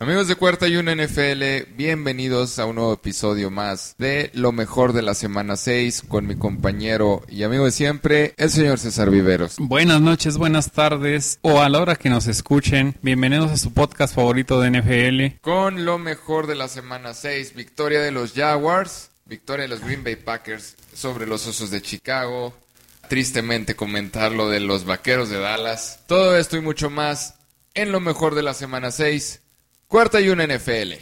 Amigos de Cuarta y Una NFL, bienvenidos a un nuevo episodio más de Lo mejor de la semana 6 con mi compañero y amigo de siempre, el señor César Viveros. Buenas noches, buenas tardes o a la hora que nos escuchen. Bienvenidos a su podcast favorito de NFL. Con lo mejor de la semana 6, victoria de los Jaguars, victoria de los Green Bay Packers sobre los Osos de Chicago. Tristemente comentar lo de los Vaqueros de Dallas. Todo esto y mucho más en lo mejor de la semana 6 Cuarta y una NFL.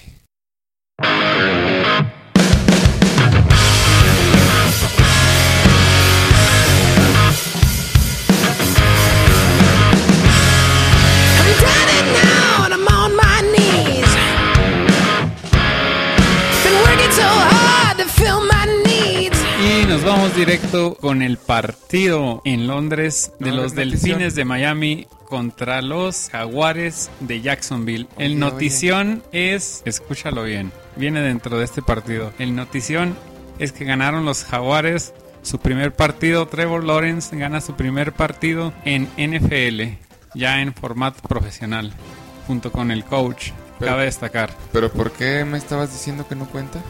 Vamos directo con el partido en Londres de los Delfines de Miami contra los Jaguares de Jacksonville. El notición es, escúchalo bien, viene dentro de este partido. El notición es que ganaron los Jaguares su primer partido. Trevor Lawrence gana su primer partido en NFL, ya en formato profesional, junto con el coach. Cabe destacar. ¿Pero por qué me estabas diciendo que no cuenta?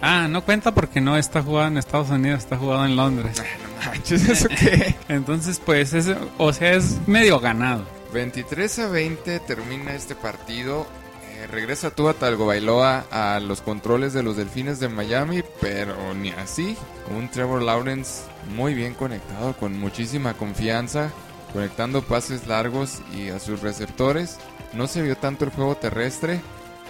Ah, no cuenta porque no está jugado en Estados Unidos, está jugado en Londres. no manches, ¿eso qué? Entonces, pues, es, o sea, es medio ganado. 23 a 20 termina este partido. Eh, regresa tú a Talgo Bailoa a los controles de los Delfines de Miami, pero ni así. Un Trevor Lawrence muy bien conectado, con muchísima confianza, conectando pases largos y a sus receptores. No se vio tanto el juego terrestre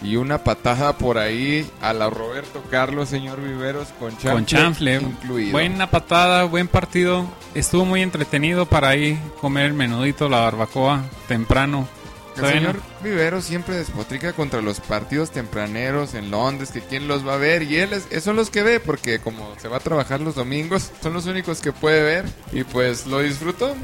y una patada por ahí a la Roberto Carlos, señor Viveros, con chanfle, con chanfle incluido. Buena patada, buen partido. Estuvo muy entretenido para ahí comer el menudito, la barbacoa, temprano. El señor Viveros siempre despotrica contra los partidos tempraneros en Londres, que quién los va a ver. Y él es, son los que ve, porque como se va a trabajar los domingos, son los únicos que puede ver. Y pues lo disfrutó.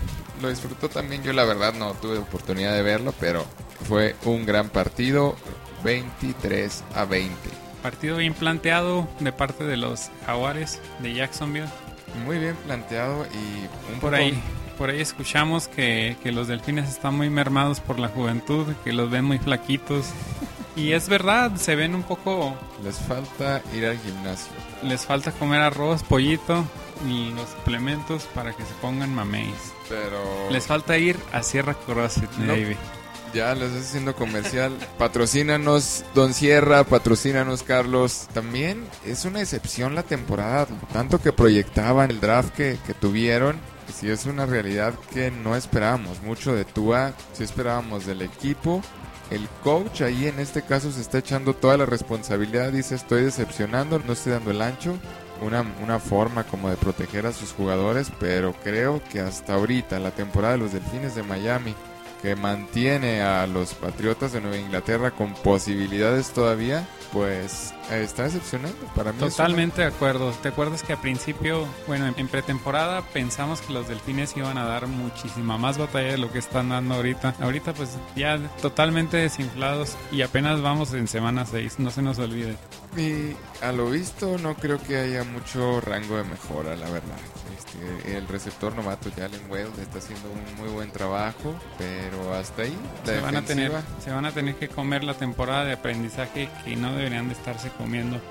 Lo disfrutó también. Yo la verdad no tuve oportunidad de verlo, pero fue un gran partido 23 a 20. Partido bien planteado de parte de los Jaguares de Jacksonville. Muy bien planteado y un por ahí por ahí escuchamos que, que, los delfines están muy mermados por la juventud, que los ven muy flaquitos. Y es verdad, se ven un poco... Les falta ir al gimnasio. Les falta comer arroz, pollito y los suplementos para que se pongan mameis. Pero... Les falta ir a Sierra CrossFit, no, ya les estoy haciendo comercial. Patrocínanos, Don Sierra, patrocínanos, Carlos. También es una excepción la temporada, tanto que proyectaban el draft que, que tuvieron. Si es una realidad que no esperábamos mucho de Tua, si esperábamos del equipo. El coach ahí en este caso se está echando toda la responsabilidad, dice estoy decepcionando, no estoy dando el ancho. Una, una, forma como de proteger a sus jugadores, pero creo que hasta ahorita, la temporada de los Delfines de Miami, que mantiene a los Patriotas de Nueva Inglaterra con posibilidades todavía, pues está decepcionando para mí. Totalmente de acuerdo. ¿Te acuerdas que a principio, bueno, en pretemporada pensamos que los delfines iban a dar muchísima más batalla de lo que están dando ahorita? Ahorita pues ya totalmente desinflados y apenas vamos en semana 6, no se nos olvide. Y a lo visto no creo que haya mucho rango de mejora, la verdad. Este, el receptor novato Jalen Wells está haciendo un muy buen trabajo, pero hasta ahí se van, a tener, se van a tener que comer la temporada de aprendizaje que no deberían de estarse comiendo.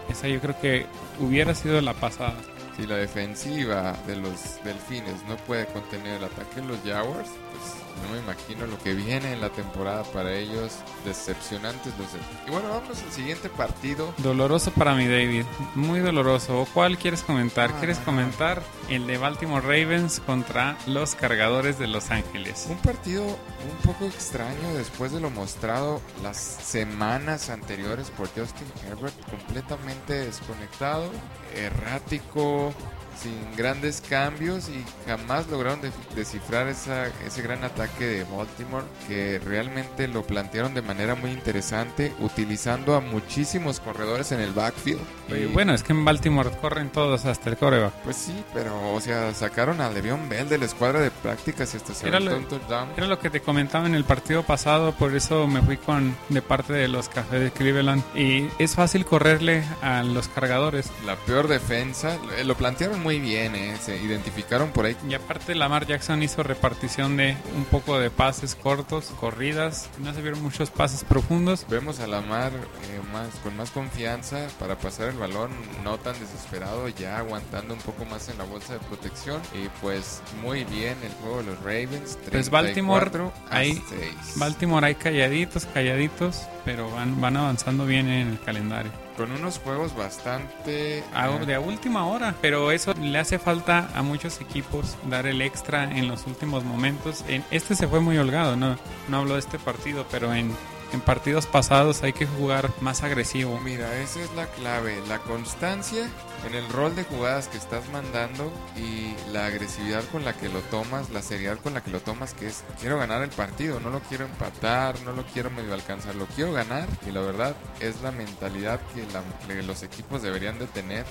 Esa yo creo que hubiera sido la pasada. Si la defensiva de los delfines no puede contener el ataque de los Jaguars, pues no me imagino lo que viene en la temporada para ellos. Decepcionantes los Y bueno, vamos al siguiente partido. Doloroso para mi David. Muy doloroso. ¿Cuál quieres comentar? ¿Quieres ah. comentar el de Baltimore Ravens contra los cargadores de Los Ángeles? Un partido un poco extraño después de lo mostrado las semanas anteriores por Justin Herbert. Completamente desconectado, errático 안녕. Sin grandes cambios y jamás lograron descifrar esa, ese gran ataque de Baltimore que realmente lo plantearon de manera muy interesante utilizando a muchísimos corredores en el backfield. Y, bueno, es que en Baltimore corren todos hasta el coreback. Pues sí, pero o sea, sacaron a Le'Veon Bell de la escuadra de prácticas y hasta se era lo, Era lo que te comentaba en el partido pasado, por eso me fui con de parte de los Cafés de Cleveland y es fácil correrle a los cargadores. La peor defensa, lo plantearon hicieron muy bien, ¿eh? se identificaron por ahí. Y aparte Lamar Jackson hizo repartición de un poco de pases cortos, corridas, no se vieron muchos pases profundos. Vemos a Lamar eh, más, con más confianza para pasar el balón, no tan desesperado, ya aguantando un poco más en la bolsa de protección. Y pues muy bien el juego de los Ravens. Pues Baltimore, hay, Baltimore hay calladitos, calladitos, pero van, van avanzando bien en el calendario con unos juegos bastante... de a última hora, pero eso le hace falta a muchos equipos dar el extra en los últimos momentos. En, este se fue muy holgado, no, no hablo de este partido, pero en, en partidos pasados hay que jugar más agresivo. Mira, esa es la clave, la constancia en el rol de jugadas que estás mandando y la agresividad con la que lo tomas, la seriedad con la que lo tomas, que es quiero ganar el partido, no lo quiero empatar, no lo quiero medio alcanzar, lo quiero ganar y la verdad es la mentalidad que, los equipos deberían de tener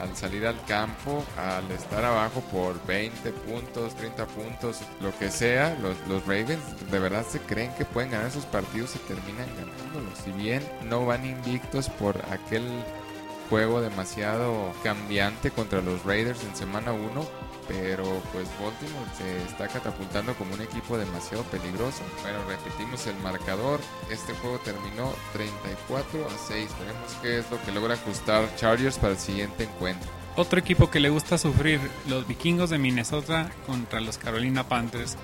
al salir al campo, al estar abajo por 20 puntos, 30 puntos, lo que sea, los, los Ravens de verdad se creen que pueden ganar esos partidos y terminan ganándolos. Si bien no van invictos por aquel juego demasiado cambiante contra los Raiders en semana 1, pero pues Baltimore se está catapultando como un equipo demasiado peligroso. Bueno, repetimos el marcador, este juego terminó 34 a 6, veremos qué es lo que logra ajustar Chargers para el siguiente encuentro. Otro equipo que le gusta sufrir, los vikingos de Minnesota contra los Carolina Panthers.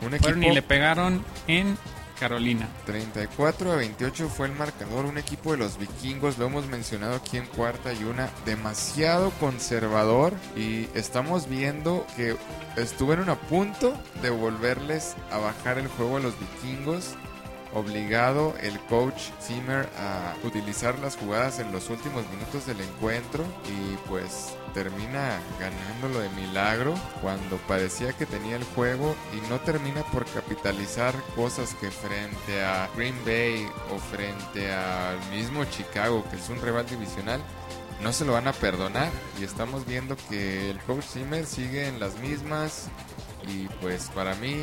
Un equipo... y le pegaron en Carolina. 34 a 28 fue el marcador. Un equipo de los vikingos, lo hemos mencionado aquí en cuarta y una, demasiado conservador. Y estamos viendo que estuvieron a punto de volverles a bajar el juego a los vikingos obligado el coach Zimmer a utilizar las jugadas en los últimos minutos del encuentro y pues termina ganándolo de milagro cuando parecía que tenía el juego y no termina por capitalizar cosas que frente a Green Bay o frente al mismo Chicago que es un rival divisional no se lo van a perdonar. Y estamos viendo que el coach Zimmer sigue en las mismas y pues para mí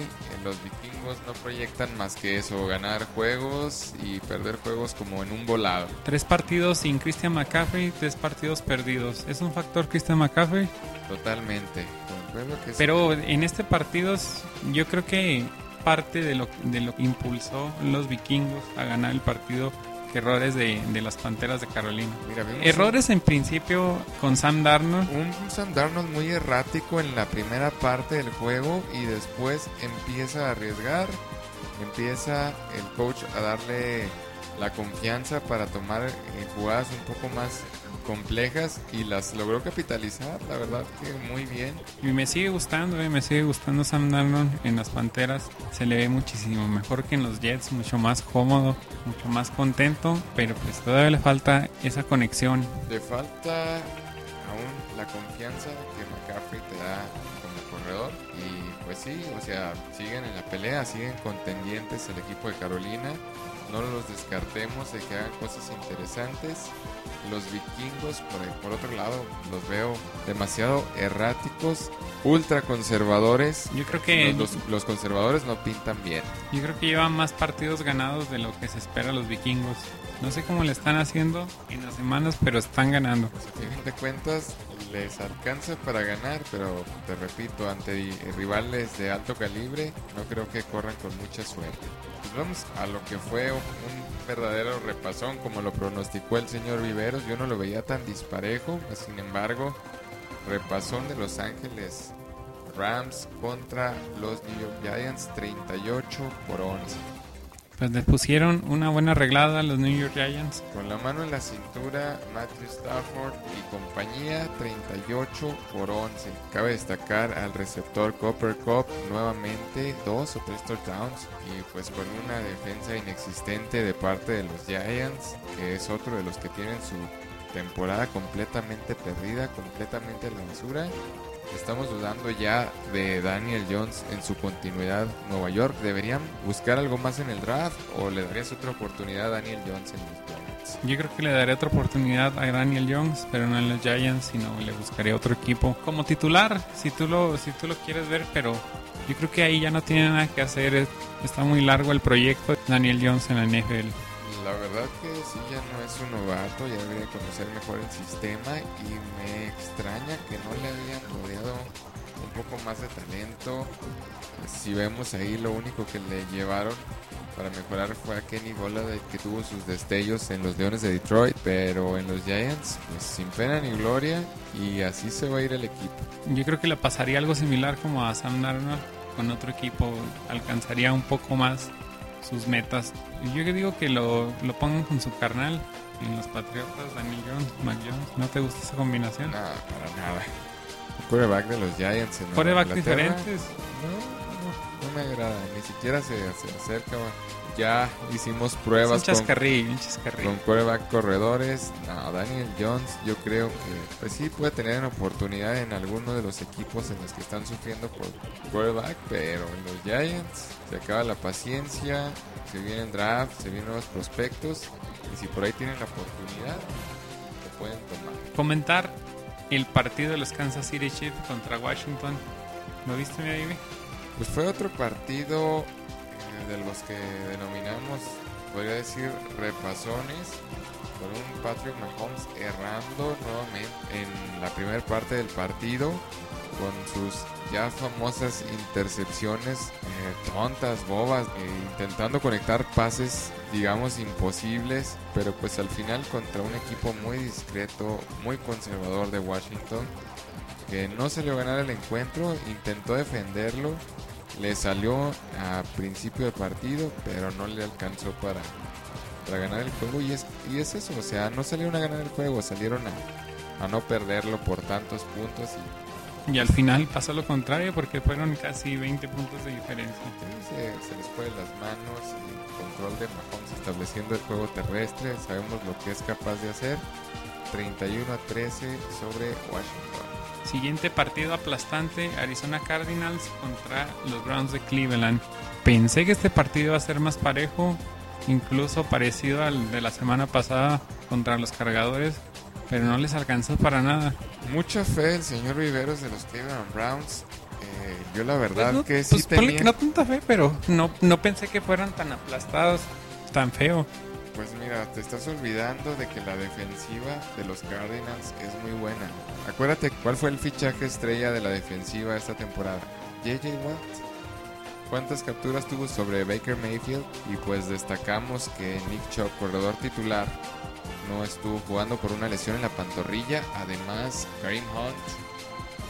los vikingos no proyectan más que eso, ganar juegos y perder juegos como en un volado. Tres partidos sin Christian McCaffrey, tres partidos perdidos. ¿Es un factor Christian McCaffrey? Totalmente. Pero en este partido yo creo que parte de lo, de lo que impulsó los vikingos a ganar el partido errores de, de, las Panteras de Carolina. errores en principio con Sam Darnold. Un Sam Darnold muy errático en la primera parte del juego y después empieza a arriesgar, empieza el coach a darle la confianza para tomar eh, jugadas un poco más complejas y las logró capitalizar, la verdad que muy bien. Y me sigue gustando, eh, me sigue gustando Sam Darnold en las Panteras. Se le ve muchísimo mejor que en los Jets, mucho más cómodo, mucho más contento, pero pues todavía le falta esa conexión. Le falta aún la confianza que McCaffrey te da corredor y pues sí, o sea, siguen en la pelea, siguen contendientes el equipo de Carolina no los descartemos de que hagan cosas interesantes. Los vikingos, por, por otro lado, los veo demasiado erráticos, ultra conservadores. Yo creo que los, conservadores no pintan bien. Yo creo que llevan más partidos ganados de lo que se espera los vikingos. No sé cómo le están haciendo en las semanas, pero están ganando. Pues a fin de cuentas, les alcanza para ganar, pero te repito, ante rivales de alto calibre, no creo que corran con mucha suerte. Pues vamos a lo que fue un verdadero repasón, como lo pronosticó el señor Viveros. Yo no lo veía tan disparejo, sin embargo, repasón de Los Ángeles Rams contra los New York Giants 38 por 11. Pues le pusieron una buena arreglada a los New York Giants. Con la mano en la cintura, Matthew Stafford y compañía 38 por 11. Cabe destacar al receptor Copper Cup nuevamente dos o tres touchdowns y pues con una defensa inexistente de parte de los Giants, que es otro de los que tienen su temporada completamente perdida, completamente a Estamos dudando ya de Daniel Jones en su continuidad Nueva York. ¿Deberían buscar algo más en el draft o le darías otra oportunidad a Daniel Jones en los Giants? Yo creo que le daría otra oportunidad a Daniel Jones, pero no en los Giants, sino le buscaría otro equipo como titular, si tú lo, si tú lo quieres ver, pero yo creo que ahí ya no tiene nada que hacer. Está muy largo el proyecto Daniel Jones en la NFL la verdad que sí, ya no es un novato, ya debería conocer mejor el sistema y me extraña que no le hayan rodeado un poco más de talento. Si vemos ahí, lo único que le llevaron para mejorar fue a Kenny de que tuvo sus destellos en los Leones de Detroit, pero en los Giants, pues sin pena ni gloria, y así se va a ir el equipo. Yo creo que le pasaría algo similar como a Sam Darnold con otro equipo, alcanzaría un poco más sus metas. Yo que digo que lo, lo pongan con su carnal en los Patriotas, Daniel Jones, Mac Jones. ¿No te gusta esa combinación? Nada, para nada. Quarterback de los Giants. En Quarterback diferentes. No, no, no, me agrada. Ni siquiera se, se acerca. Ya hicimos pruebas con, con quarterback corredores. No, Daniel Jones, yo creo que pues sí puede tener una oportunidad en alguno de los equipos en los que están sufriendo por quarterback, pero en los Giants se acaba la paciencia, se vienen draft, se vienen nuevos prospectos y si por ahí tienen la oportunidad, lo pueden tomar. Comentar el partido de los Kansas City Chiefs contra Washington. ¿Lo viste, mi baby? Pues fue otro partido de los que denominamos, podría decir, repasones con un Patrick Mahomes errando nuevamente en la primera parte del partido con sus ya famosas intercepciones eh, tontas, bobas, eh, intentando conectar pases, digamos, imposibles, pero pues al final contra un equipo muy discreto, muy conservador de Washington, que no le a ganar el encuentro, intentó defenderlo, le salió a principio de partido, pero no le alcanzó para, para ganar el juego y es, y es eso, o sea, no salieron a ganar el juego, salieron a, a no perderlo por tantos puntos y y al final pasó lo contrario porque fueron casi 20 puntos de diferencia. se, les fue las manos y el control de Mahomes estableciendo el juego terrestre. Sabemos lo que es capaz de hacer. 31 a 13 sobre Washington. Siguiente partido aplastante, Arizona Cardinals contra los Browns de Cleveland. Pensé que este partido iba a ser más parejo, incluso parecido al de la semana pasada contra los cargadores, pero no les alcanzó para nada. Mucha fe el señor Viveros de los Cleveland Browns. Eh, yo la verdad pues que sí pues tenía... no tanta fe, pero no, no pensé que fueran tan aplastados, tan feo. Pues mira, te estás olvidando de que la defensiva de los Cardinals es muy buena. Acuérdate cuál fue el fichaje estrella de la defensiva esta temporada. JJ Watt. ¿Cuántas capturas tuvo sobre Baker Mayfield? Y pues destacamos que Nick Chubb, corredor titular, no estuvo jugando por una lesión en la pantorrilla. Además, Karim Hunt,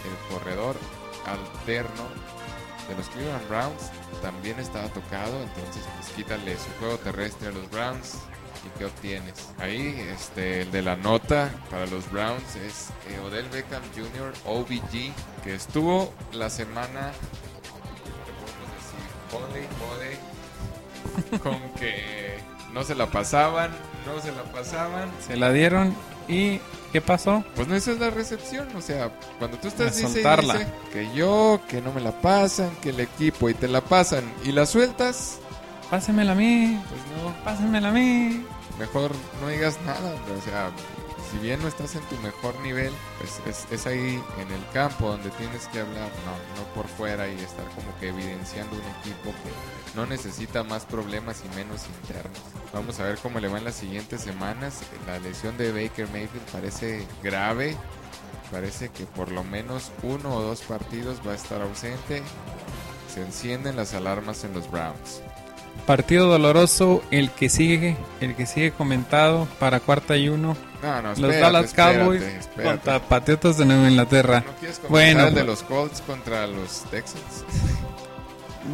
el corredor alterno de los Cleveland Browns, también estaba tocado. Entonces, pues quítale su juego terrestre a los Browns. ¿Y qué obtienes? Ahí, este, el de la nota para los Browns es eh, Odell Beckham Jr., OBG, que estuvo la semana, con que no se la pasaban, no se la pasaban. Se la dieron y ¿qué pasó? Pues no, esa es la recepción. O sea, cuando tú estás diciendo que yo, que no me la pasan, que el equipo y te la pasan y la sueltas. Pásenmela a mí. Pues no. Pásenmela a mí. Mejor no digas nada. O sea, si bien no estás en tu mejor nivel, es, es, ahí en el campo donde tienes que hablar, no, no por fuera y estar como que evidenciando un equipo que no necesita más problemas y menos internos. Vamos a ver cómo le va en las siguientes semanas. La lesión de Baker Mayfield parece grave. Parece que por lo menos uno o dos partidos va a estar ausente. Se encienden las alarmas en los Browns. Partido doloroso, el que sigue, el que sigue comentado para cuarta y uno. No, no, los Dallas Cowboys contra Patriotas de Nueva Inglaterra. bueno, el de los Colts contra los Texans?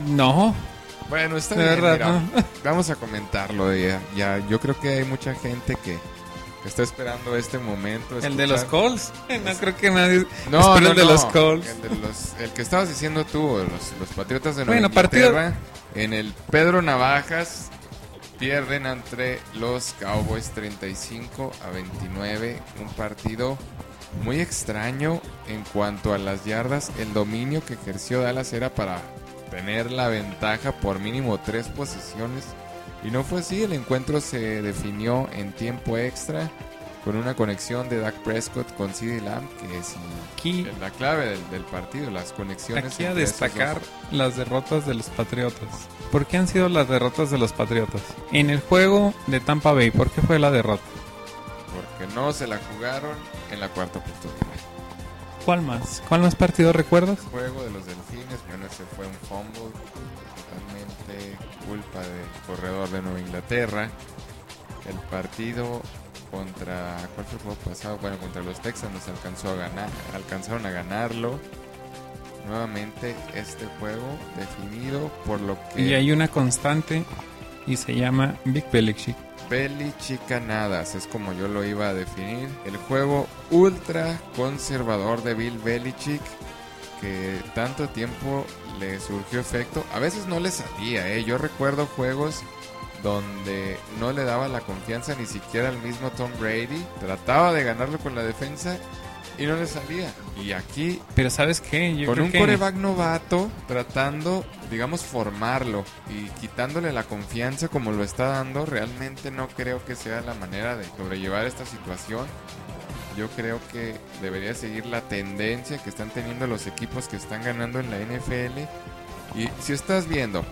No. Bueno, está bien. Vamos a comentarlo ya, ya. Yo creo que hay mucha gente que está esperando este momento. ¿El de los Colts? No creo que nadie. No, no, el de los Colts. El, de los, el que estabas diciendo tú, los, los Patriotas de Nueva bueno, Inglaterra. En el Pedro Navajas pierden entre los Cowboys 35 a 29. Un partido muy extraño en cuanto a las yardas. El dominio que ejerció Dallas era para tener la ventaja por mínimo tres posiciones. Y no fue así, el encuentro se definió en tiempo extra con una conexión de Dak Prescott con CD Lamb, que es la clave del, partido, las conexiones. Aquí a destacar las derrotas de los Patriotas. ¿Por qué han sido las derrotas de los Patriotas? En el juego de Tampa Bay, ¿por qué fue la derrota? Porque no se la jugaron en la cuarta oportunidad. ¿Cuál más? ¿Cuál más partido recuerdas? El juego de los Delfines, bueno, ese fue un fumble, totalmente culpa del corredor de Nueva Inglaterra. El partido contra ¿cuál fue el juego pasado? Bueno, contra los Texans alcanzó a ganar, alcanzaron a ganarlo. Nuevamente este juego definido por lo que Y hay una constante y se llama Big Belichick. Belichickanadas es como yo lo iba a definir. El juego ultra conservador de Bill Belichick que tanto tiempo le surgió efecto. A veces no le salía, ¿eh? Yo recuerdo juegos donde no le daba la confianza ni siquiera al mismo Tom Brady. Trataba de ganarlo con la defensa y no le salía. Y aquí. Pero ¿sabes qué? Yo con un coreback novato, tratando, digamos, formarlo y quitándole la confianza como lo está dando, realmente no creo que sea la manera de sobrellevar esta situación. Yo creo que debería seguir la tendencia que están teniendo los equipos que están ganando en la NFL. Y si estás viendo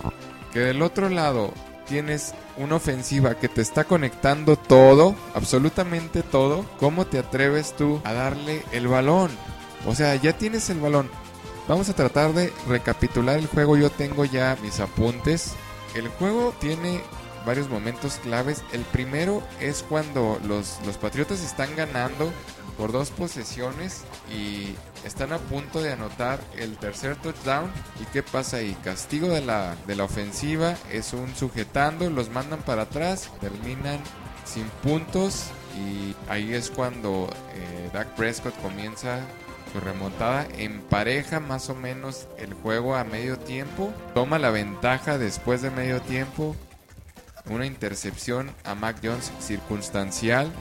que del otro lado tienes una ofensiva que te está conectando todo, absolutamente todo, ¿cómo te atreves tú a darle el balón? O sea, ya tienes el balón. Vamos a tratar de recapitular el juego. Yo tengo ya mis apuntes. El juego tiene varios momentos claves. El primero es cuando los, los Patriotas están ganando por dos posesiones y están a punto de anotar el tercer touchdown. ¿Y qué pasa ahí? Castigo de la, de la ofensiva, es un sujetando, los mandan para atrás, terminan sin puntos y ahí es cuando eh, Dak Prescott comienza su remontada, empareja más o menos el juego a medio tiempo, toma la ventaja después de medio tiempo, una intercepción a Mac Jones circunstancial,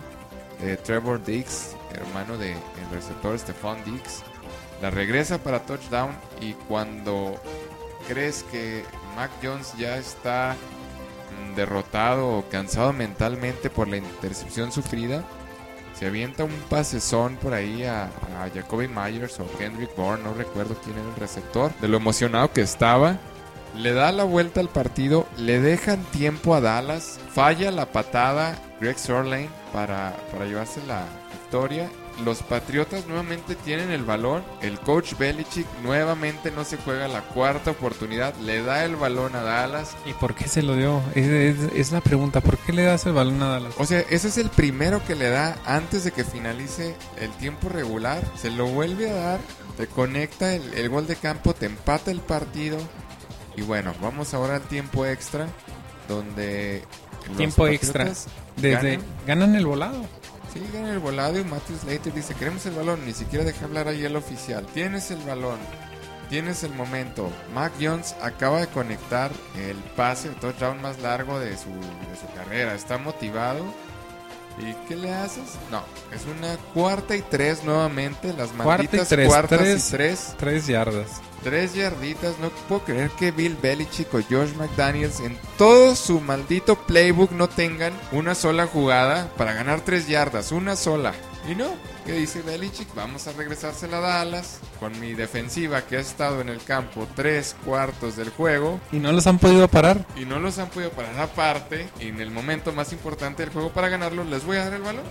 de Trevor Dix, hermano del receptor Stephon Dix, la regresa para touchdown y cuando crees que Mac Jones ya está mm, derrotado o cansado mentalmente por la intercepción sufrida, se avienta un pasezón por ahí a, Jacoby Myers o Kendrick Bourne, no recuerdo quién era el receptor, de lo emocionado que estaba. Le da la vuelta al partido, le dejan tiempo a Dallas, falla la patada Greg Sorlane para, para llevarse la victoria los Patriotas nuevamente tienen el balón. El coach Belichick nuevamente no se juega la cuarta oportunidad. Le da el balón a Dallas. ¿Y por qué se lo dio? Es, la pregunta. ¿Por qué le das el balón a Dallas? O sea, ese es el primero que le da antes de que finalice el tiempo regular. Se lo vuelve a dar. Te conecta el, gol de campo. Te empata el partido. Y bueno, vamos ahora al tiempo extra. Donde... Tiempo extra. Desde ganan el volado. Sí, el volado y Matthew Slater dice, queremos el balón, ni siquiera deja hablar ahí el oficial. Tienes el balón, tienes el momento. Mac Jones acaba de conectar el pase, el touchdown más largo de su, de su carrera. Está motivado. ¿Y qué le haces? No, es una cuarta y tres nuevamente, las malditas cuarta y cuartas tres, y tres. Tres yardas. Tres yarditas, no puedo creer que Bill Belichick o Josh McDaniels en todo su maldito playbook no tengan una sola jugada para ganar tres yardas, una sola. Y no, ¿qué dice Belichick? Vamos a regresársela a Dallas con mi defensiva que ha estado en el campo tres cuartos del juego. Y no los han podido parar. Y no los han podido parar aparte. Y en el momento más importante del juego para ganarlo, les voy a dar el balón.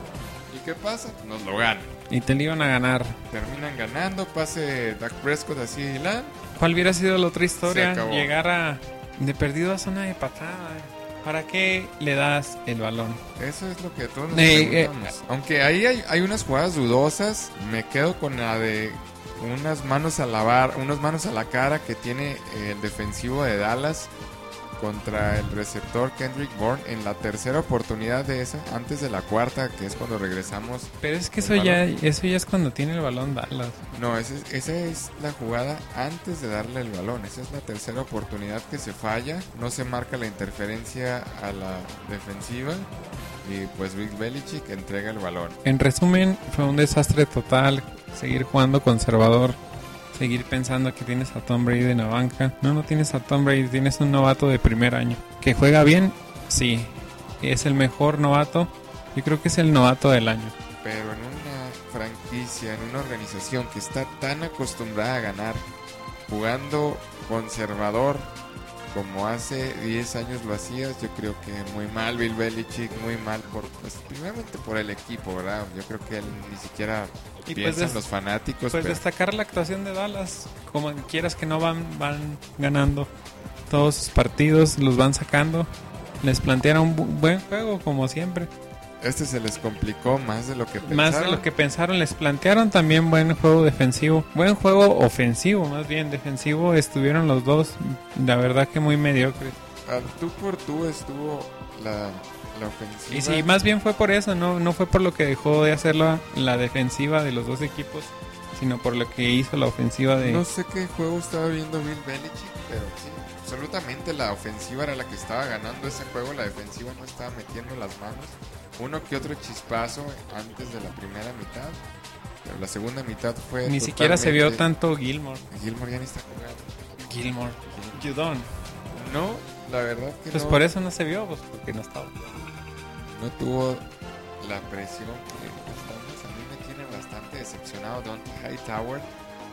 ¿Y qué pasa? Nos lo ganan. Y te iban a ganar. Terminan ganando, pase Dak Prescott así y la. ¿Cuál hubiera sido la otra historia? Llegar a. De perdido a zona de patada. ¿Para qué le das el balón? Eso es lo que todos nos eh, eh, Aunque ahí hay, hay, unas jugadas dudosas, me quedo con la de unas manos a lavar, unas manos a la cara que tiene el defensivo de Dallas contra el receptor Kendrick Bourne en la tercera oportunidad de esa, antes de la cuarta, que es cuando regresamos. Pero es que eso ya, eso ya es cuando tiene el balón Dallas. No, esa es la jugada antes de darle el balón. Esa es la tercera oportunidad que se falla. No se marca la interferencia a la defensiva. Y pues Rick Belichick entrega el balón. En resumen, fue un desastre total seguir jugando conservador seguir pensando que tienes a Tom Brady en la banca. No, no tienes a Tom Brady, tienes un novato de primer año. ¿Que juega bien? Sí. ¿Es el mejor novato? Yo creo que es el novato del año. Pero en una franquicia, en una organización que está tan acostumbrada a ganar, jugando conservador como hace 10 años lo hacías, yo creo que muy mal Bill Belichick, muy mal por, pues, primeramente por el equipo, ¿verdad? Yo creo que él ni siquiera y pues piensa en los fanáticos. Pues destacar la actuación de Dallas, como quieras que no van, van ganando todos sus partidos, los van sacando, les plantearon un buen juego como siempre. Este se les complicó más de lo que pensaron. Más de lo que pensaron. Les plantearon también buen juego defensivo. Buen juego ofensivo, más bien defensivo. Estuvieron los dos, la verdad que muy mediocres. Al tú por tú estuvo la, la ofensiva. Y sí, más bien fue por eso, no, no fue por lo que dejó de hacer la, la defensiva de los dos equipos, sino por lo que hizo la ofensiva de... No sé qué juego estaba viendo Bill Belichick, pero sí, absolutamente la ofensiva era la que estaba ganando ese juego, la defensiva no estaba metiendo las manos uno que otro chispazo antes de la primera mitad. Pero la segunda mitad fue. Ni siquiera se vio tanto Gilmore. Gilmore ya ni está jugando. Gilmore. Judon. No, la verdad que pues por eso no se vio, pues porque no estaba. No tuvo la presión que pues, a mí me tiene bastante decepcionado Dante Hightower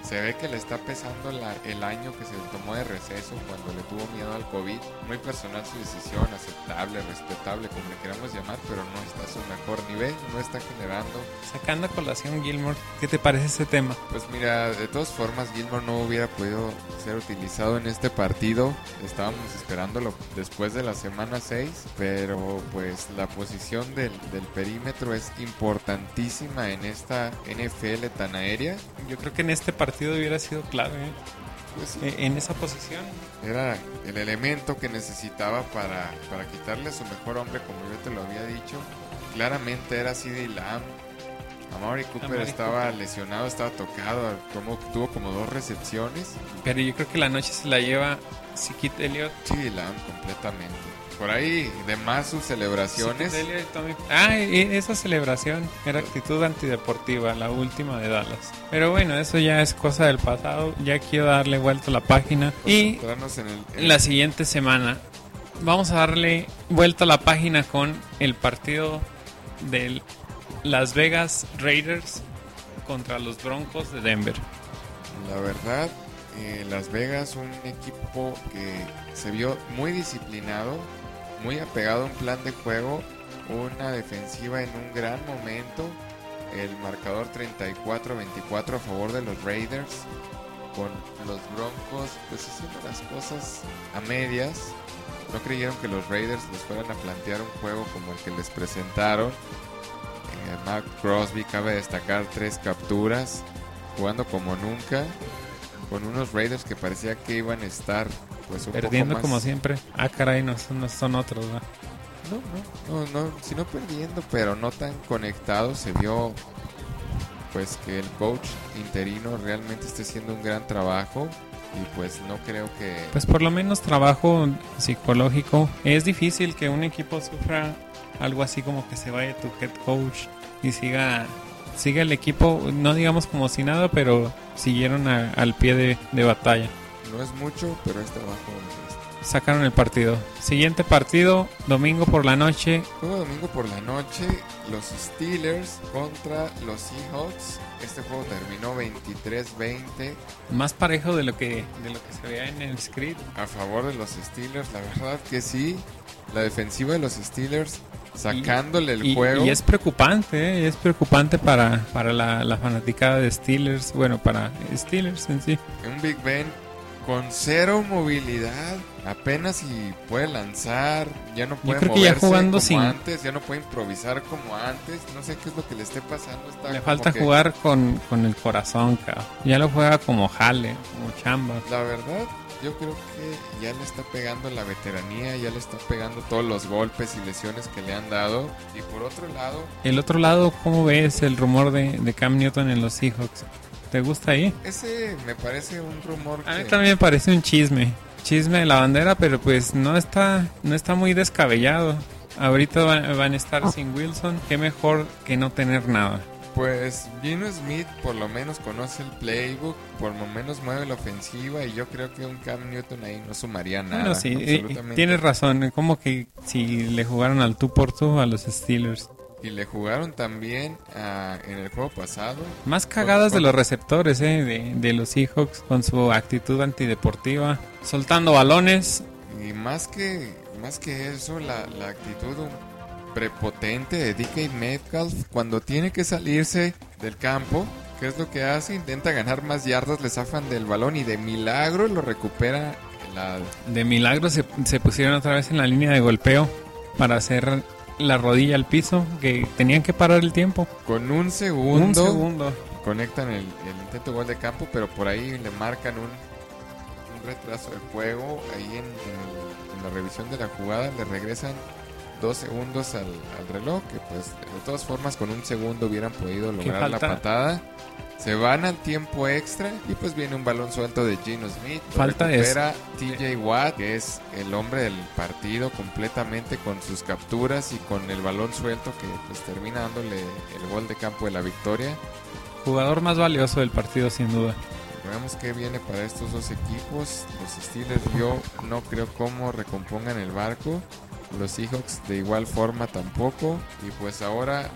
se ve que le está pesando el año que se tomó de receso cuando le tuvo miedo al COVID. Muy personal su decisión, aceptable, respetable, como le queramos llamar, pero no está a su mejor nivel, no está generando. Sacando a colación Gilmore, ¿qué te parece ese tema? Pues mira, de todas formas Gilmore no hubiera podido ser utilizado en este partido. Estábamos esperándolo después de la semana 6, pero pues la posición del, del perímetro es importantísima en esta NFL tan aérea. Yo creo que en este partido hubiera sido clave ¿eh? pues e, en esa posición. Era el elemento que necesitaba para, para quitarle a su mejor hombre, como yo te lo había dicho. Claramente era CD Lamb. Amari Cooper estaba lesionado, estaba tocado, como, tuvo como dos recepciones. Pero yo creo que la noche se la lleva Sikit Elliott. CD Lamb completamente por ahí de más sus celebraciones. Ah, esa celebración era actitud antideportiva, la última de Dallas. Pero bueno, eso ya es cosa del pasado. Ya quiero darle vuelta a la página. Y la siguiente semana vamos a darle vuelta a la página con el partido del Las Vegas Raiders contra los Broncos de Denver. La verdad, eh, Las Vegas, un equipo que se vio muy disciplinado, muy apegado a un plan de juego, una defensiva en un gran momento, el marcador 34-24 a favor de los Raiders, con los Broncos pues haciendo las cosas a medias. No creyeron que los Raiders les fueran a plantear un juego como el que les presentaron. Eh, Mac Crosby cabe destacar tres capturas, jugando como nunca, con unos Raiders que parecía que iban a estar pues perdiendo como siempre. Ah, caray, no, son otros, ¿no? No, no, no, sino perdiendo, pero no tan conectados. Se vio pues que el coach interino realmente esté haciendo un gran trabajo y pues no creo que... Pues por lo menos trabajo psicológico. Es difícil que un equipo sufra algo así como que se vaya tu head coach y siga siga el equipo, no digamos como si nada, pero siguieron al pie de, de batalla. No es mucho, pero es trabajo Sacaron el partido. Siguiente partido, domingo por la noche. Juego domingo por la noche, los Steelers contra los Seahawks. Este juego terminó 23-20. Más parejo de lo que de lo que se veía en el script. A favor de los Steelers, la verdad que sí. La defensiva de los Steelers sacándole el juego. Y es preocupante, ¿eh? es preocupante para, para la, la fanaticada de Steelers, bueno, para Steelers en sí. Un Big Ben con cero movilidad, apenas si puede lanzar, ya no puede Yo creo que ya jugando como antes, ya no puede improvisar como antes, no sé qué es lo que le esté pasando. le falta jugar con, con, el corazón, cabrón. Ya lo juega como jale, como chamba. La verdad, yo creo que ya le está pegando la veteranía, ya le está pegando todos los golpes y lesiones que le han dado. Y por otro lado... El otro lado, ¿cómo ves el rumor de, de Cam Newton en los Seahawks? ¿Te gusta ahí? Ese me parece un rumor. A mí también me parece un chisme. Chisme de la bandera, pero pues no está, no está muy descabellado. Ahorita van, a estar sin Wilson. Qué mejor que no tener nada. Pues Gino Smith por lo menos conoce el playbook, por lo menos mueve la ofensiva y yo creo que un Cam Newton ahí no sumaría nada. Bueno, sí, tienes razón, como que si le jugaron al tú por tú a los Steelers. Y le jugaron también ah, en el juego pasado. Más cagadas de los receptores, eh, de, de los Seahawks con su actitud antideportiva, soltando balones. Y más que, más que eso, la, la actitud prepotente de DK Metcalf cuando tiene que salirse del campo. ¿Qué es lo que hace? Intenta ganar más yardas, le zafan del balón y de milagro lo recupera. La... De milagro se, se pusieron otra vez en la línea de golpeo para hacer la rodilla al piso, que tenían que parar el tiempo. Con un segundo, Un segundo. conectan el, el intento gol de campo, pero por ahí le marcan un, un retraso de juego. Ahí en, en la revisión de la jugada le regresan dos segundos al, al reloj, que pues de todas formas con un segundo hubieran podido lograr la patada. Se van al tiempo extra y pues viene un balón suelto de Gino Smith. Falta recupera TJ Watt, que es el hombre del partido completamente con sus capturas y con el balón suelto que pues termina dándole el gol de campo de la victoria. Jugador más valioso del partido, sin duda. Veamos qué viene para estos dos equipos. Los Steelers yo no creo cómo recompongan el barco. Los Seahawks de igual forma tampoco. Y pues ahora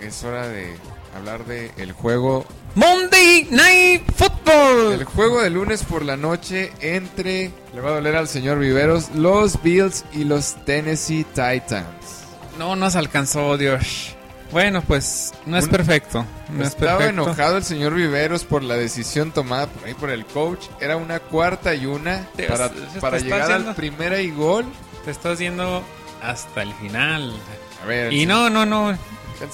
es hora de hablar de el juego Monday Night Football. el juego de lunes por la noche entre le va a doler al señor Viveros los Bills y los Tennessee Titans. No nos alcanzó, Dios. Bueno, pues no es perfecto. No es Estaba perfecto. enojado el señor Viveros por la decisión tomada por ahí por el coach. Era una cuarta y una para, para llegar haciendo- al primera y gol. Te estás yendo hasta el final. A ver, Y no, no, no.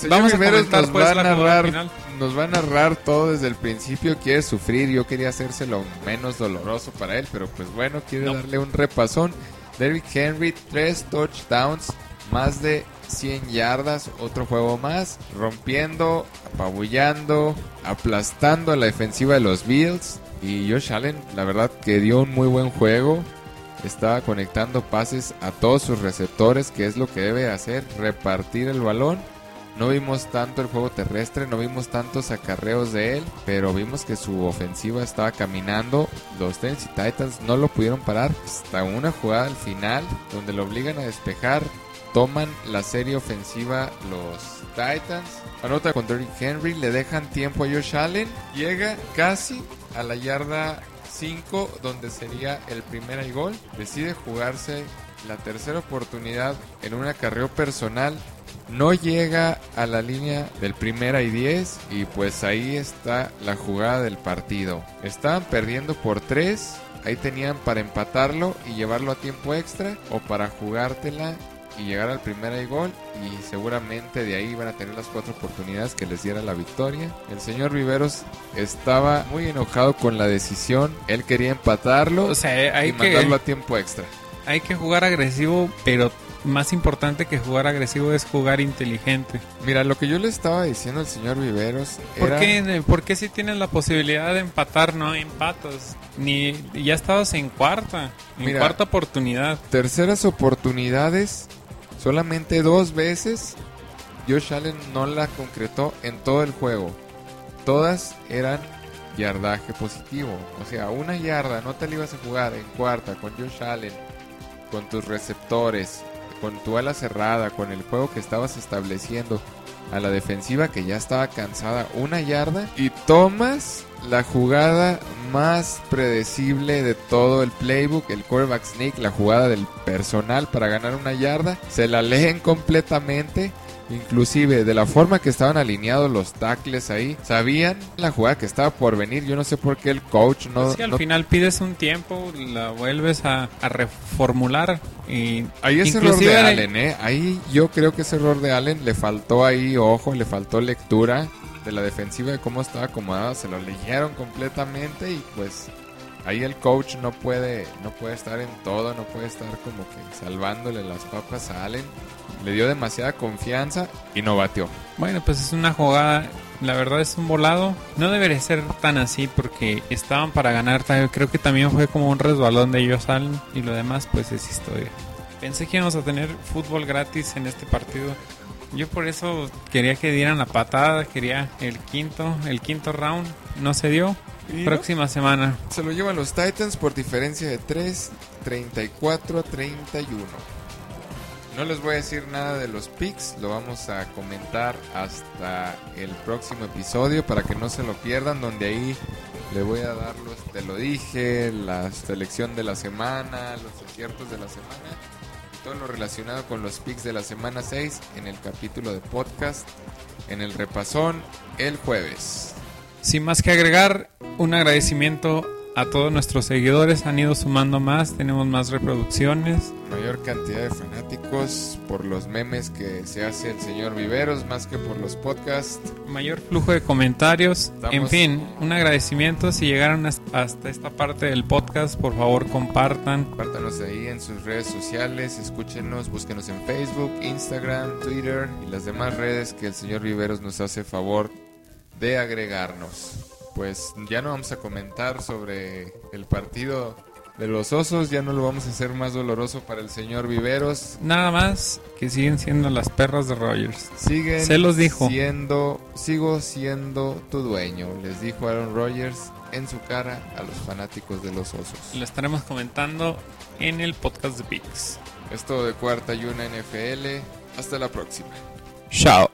Vamos a comentar, nos pues, va a narrar, final. nos va a narrar todo desde el principio. Quiere sufrir, yo quería hacérselo menos doloroso para él, pero pues bueno, quiere No. darle un repasón. Derrick Henry, tres touchdowns, más de 100 yardas, otro juego más, rompiendo, apabullando, aplastando a la defensiva de los Bills. Y Josh Allen, la verdad que dio un muy buen juego. Estaba conectando pases a todos sus receptores, que es lo que debe hacer, repartir el balón. No vimos tanto el juego terrestre, no vimos tantos acarreos de él, pero vimos que su ofensiva estaba caminando. Los Tennessee Titans no lo pudieron parar hasta una jugada al final donde lo obligan a despejar. Toman la serie ofensiva los Titans. Anota con Derrick Henry, le dejan tiempo a Josh Allen. Llega casi a la yarda 5 donde sería el primer y gol. Decide jugarse la tercera oportunidad en un acarreo personal no llega a la línea del primera y 10 y pues ahí está la jugada del partido. Estaban perdiendo por 3, ahí tenían para empatarlo y llevarlo a tiempo extra o para jugártela y llegar al primera y gol y seguramente de ahí van a tener las cuatro oportunidades que les diera la victoria. El señor Viveros estaba muy enojado con la decisión, él quería empatarlo O sea, hay y mandarlo a que, tiempo extra. hay que jugar agresivo, pero más importante que jugar agresivo es jugar inteligente. Mira, lo que yo le estaba diciendo al señor Viveros ¿Por era... qué, ¿Por qué si tienes la posibilidad de empatar, no empatas? Ni, ya estabas en cuarta, en Mira. cuarta oportunidad. terceras oportunidades, solamente dos veces, Josh Allen no la concretó en todo el juego. Todas eran yardaje positivo. O sea, una yarda no te la ibas a jugar en cuarta con Josh Allen, con tus receptores, con tu ala cerrada, con el juego que estabas estableciendo a la defensiva que ya estaba cansada una yarda y tomas la jugada más predecible de todo el playbook, el quarterback sneak, la jugada del personal para ganar una yarda, se la leen completamente. Inclusive de la forma que estaban alineados los tackles ahí, sabían la jugada que estaba por venir. Yo no sé por qué el coach no, sí, al no final pides un tiempo, la vuelves a, a reformular y Ahí es error de Allen, ¿eh? Ahí yo creo que ese error de Allen le faltó ahí ojo, le faltó lectura de la defensiva de cómo estaba acomodada, se lo leyeron completamente y pues ahí el coach no puede no puede estar en todo, no puede estar como que salvándole las papas a Allen. Le dio demasiada confianza y no batió. Bueno, pues es una jugada, la verdad es un volado. No debería ser tan así porque estaban para ganar. Creo que también fue como un resbalón de ellos Allen y lo demás pues es historia. Pensé que íbamos a tener fútbol gratis en este partido. Yo por eso quería que dieran la patada, quería el quinto, el quinto round. No se dio. ¿Y no? Próxima semana. Se lo llevan los Titans por diferencia de 3, 34 a 31. No les voy a decir nada de los picks, lo vamos a comentar hasta el próximo episodio para que no se lo pierdan, donde ahí le voy a dar los, te lo dije, la selección de la semana, los aciertos de la semana, todo lo relacionado con los picks de la semana 6 en el capítulo de podcast, en el repasón, el jueves. Sin más que agregar, un agradecimiento a todos nuestros seguidores, han ido sumando más, tenemos más reproducciones. Mayor cantidad de fanáticos por los memes que se hace el señor Viveros, más que por los podcasts. Mayor flujo de comentarios. En fin, un agradecimiento. Si llegaron hasta esta parte del podcast, por favor compartan. Compártanos ahí en sus redes sociales, escúchenos, búsquenos en Facebook, Instagram, Twitter y las demás redes que el señor Viveros nos hace favor de agregarnos pues ya no vamos a comentar sobre el partido de los osos, ya no lo vamos a hacer más doloroso para el señor Viveros. Nada más que siguen siendo las perras de Rogers. Siguen Se los dijo. siendo, sigo siendo tu dueño, les dijo Aaron Rodgers en su cara a los fanáticos de los osos. Lo estaremos comentando en el podcast de Pix. Esto de cuarta y una NFL. Hasta la próxima. Chao.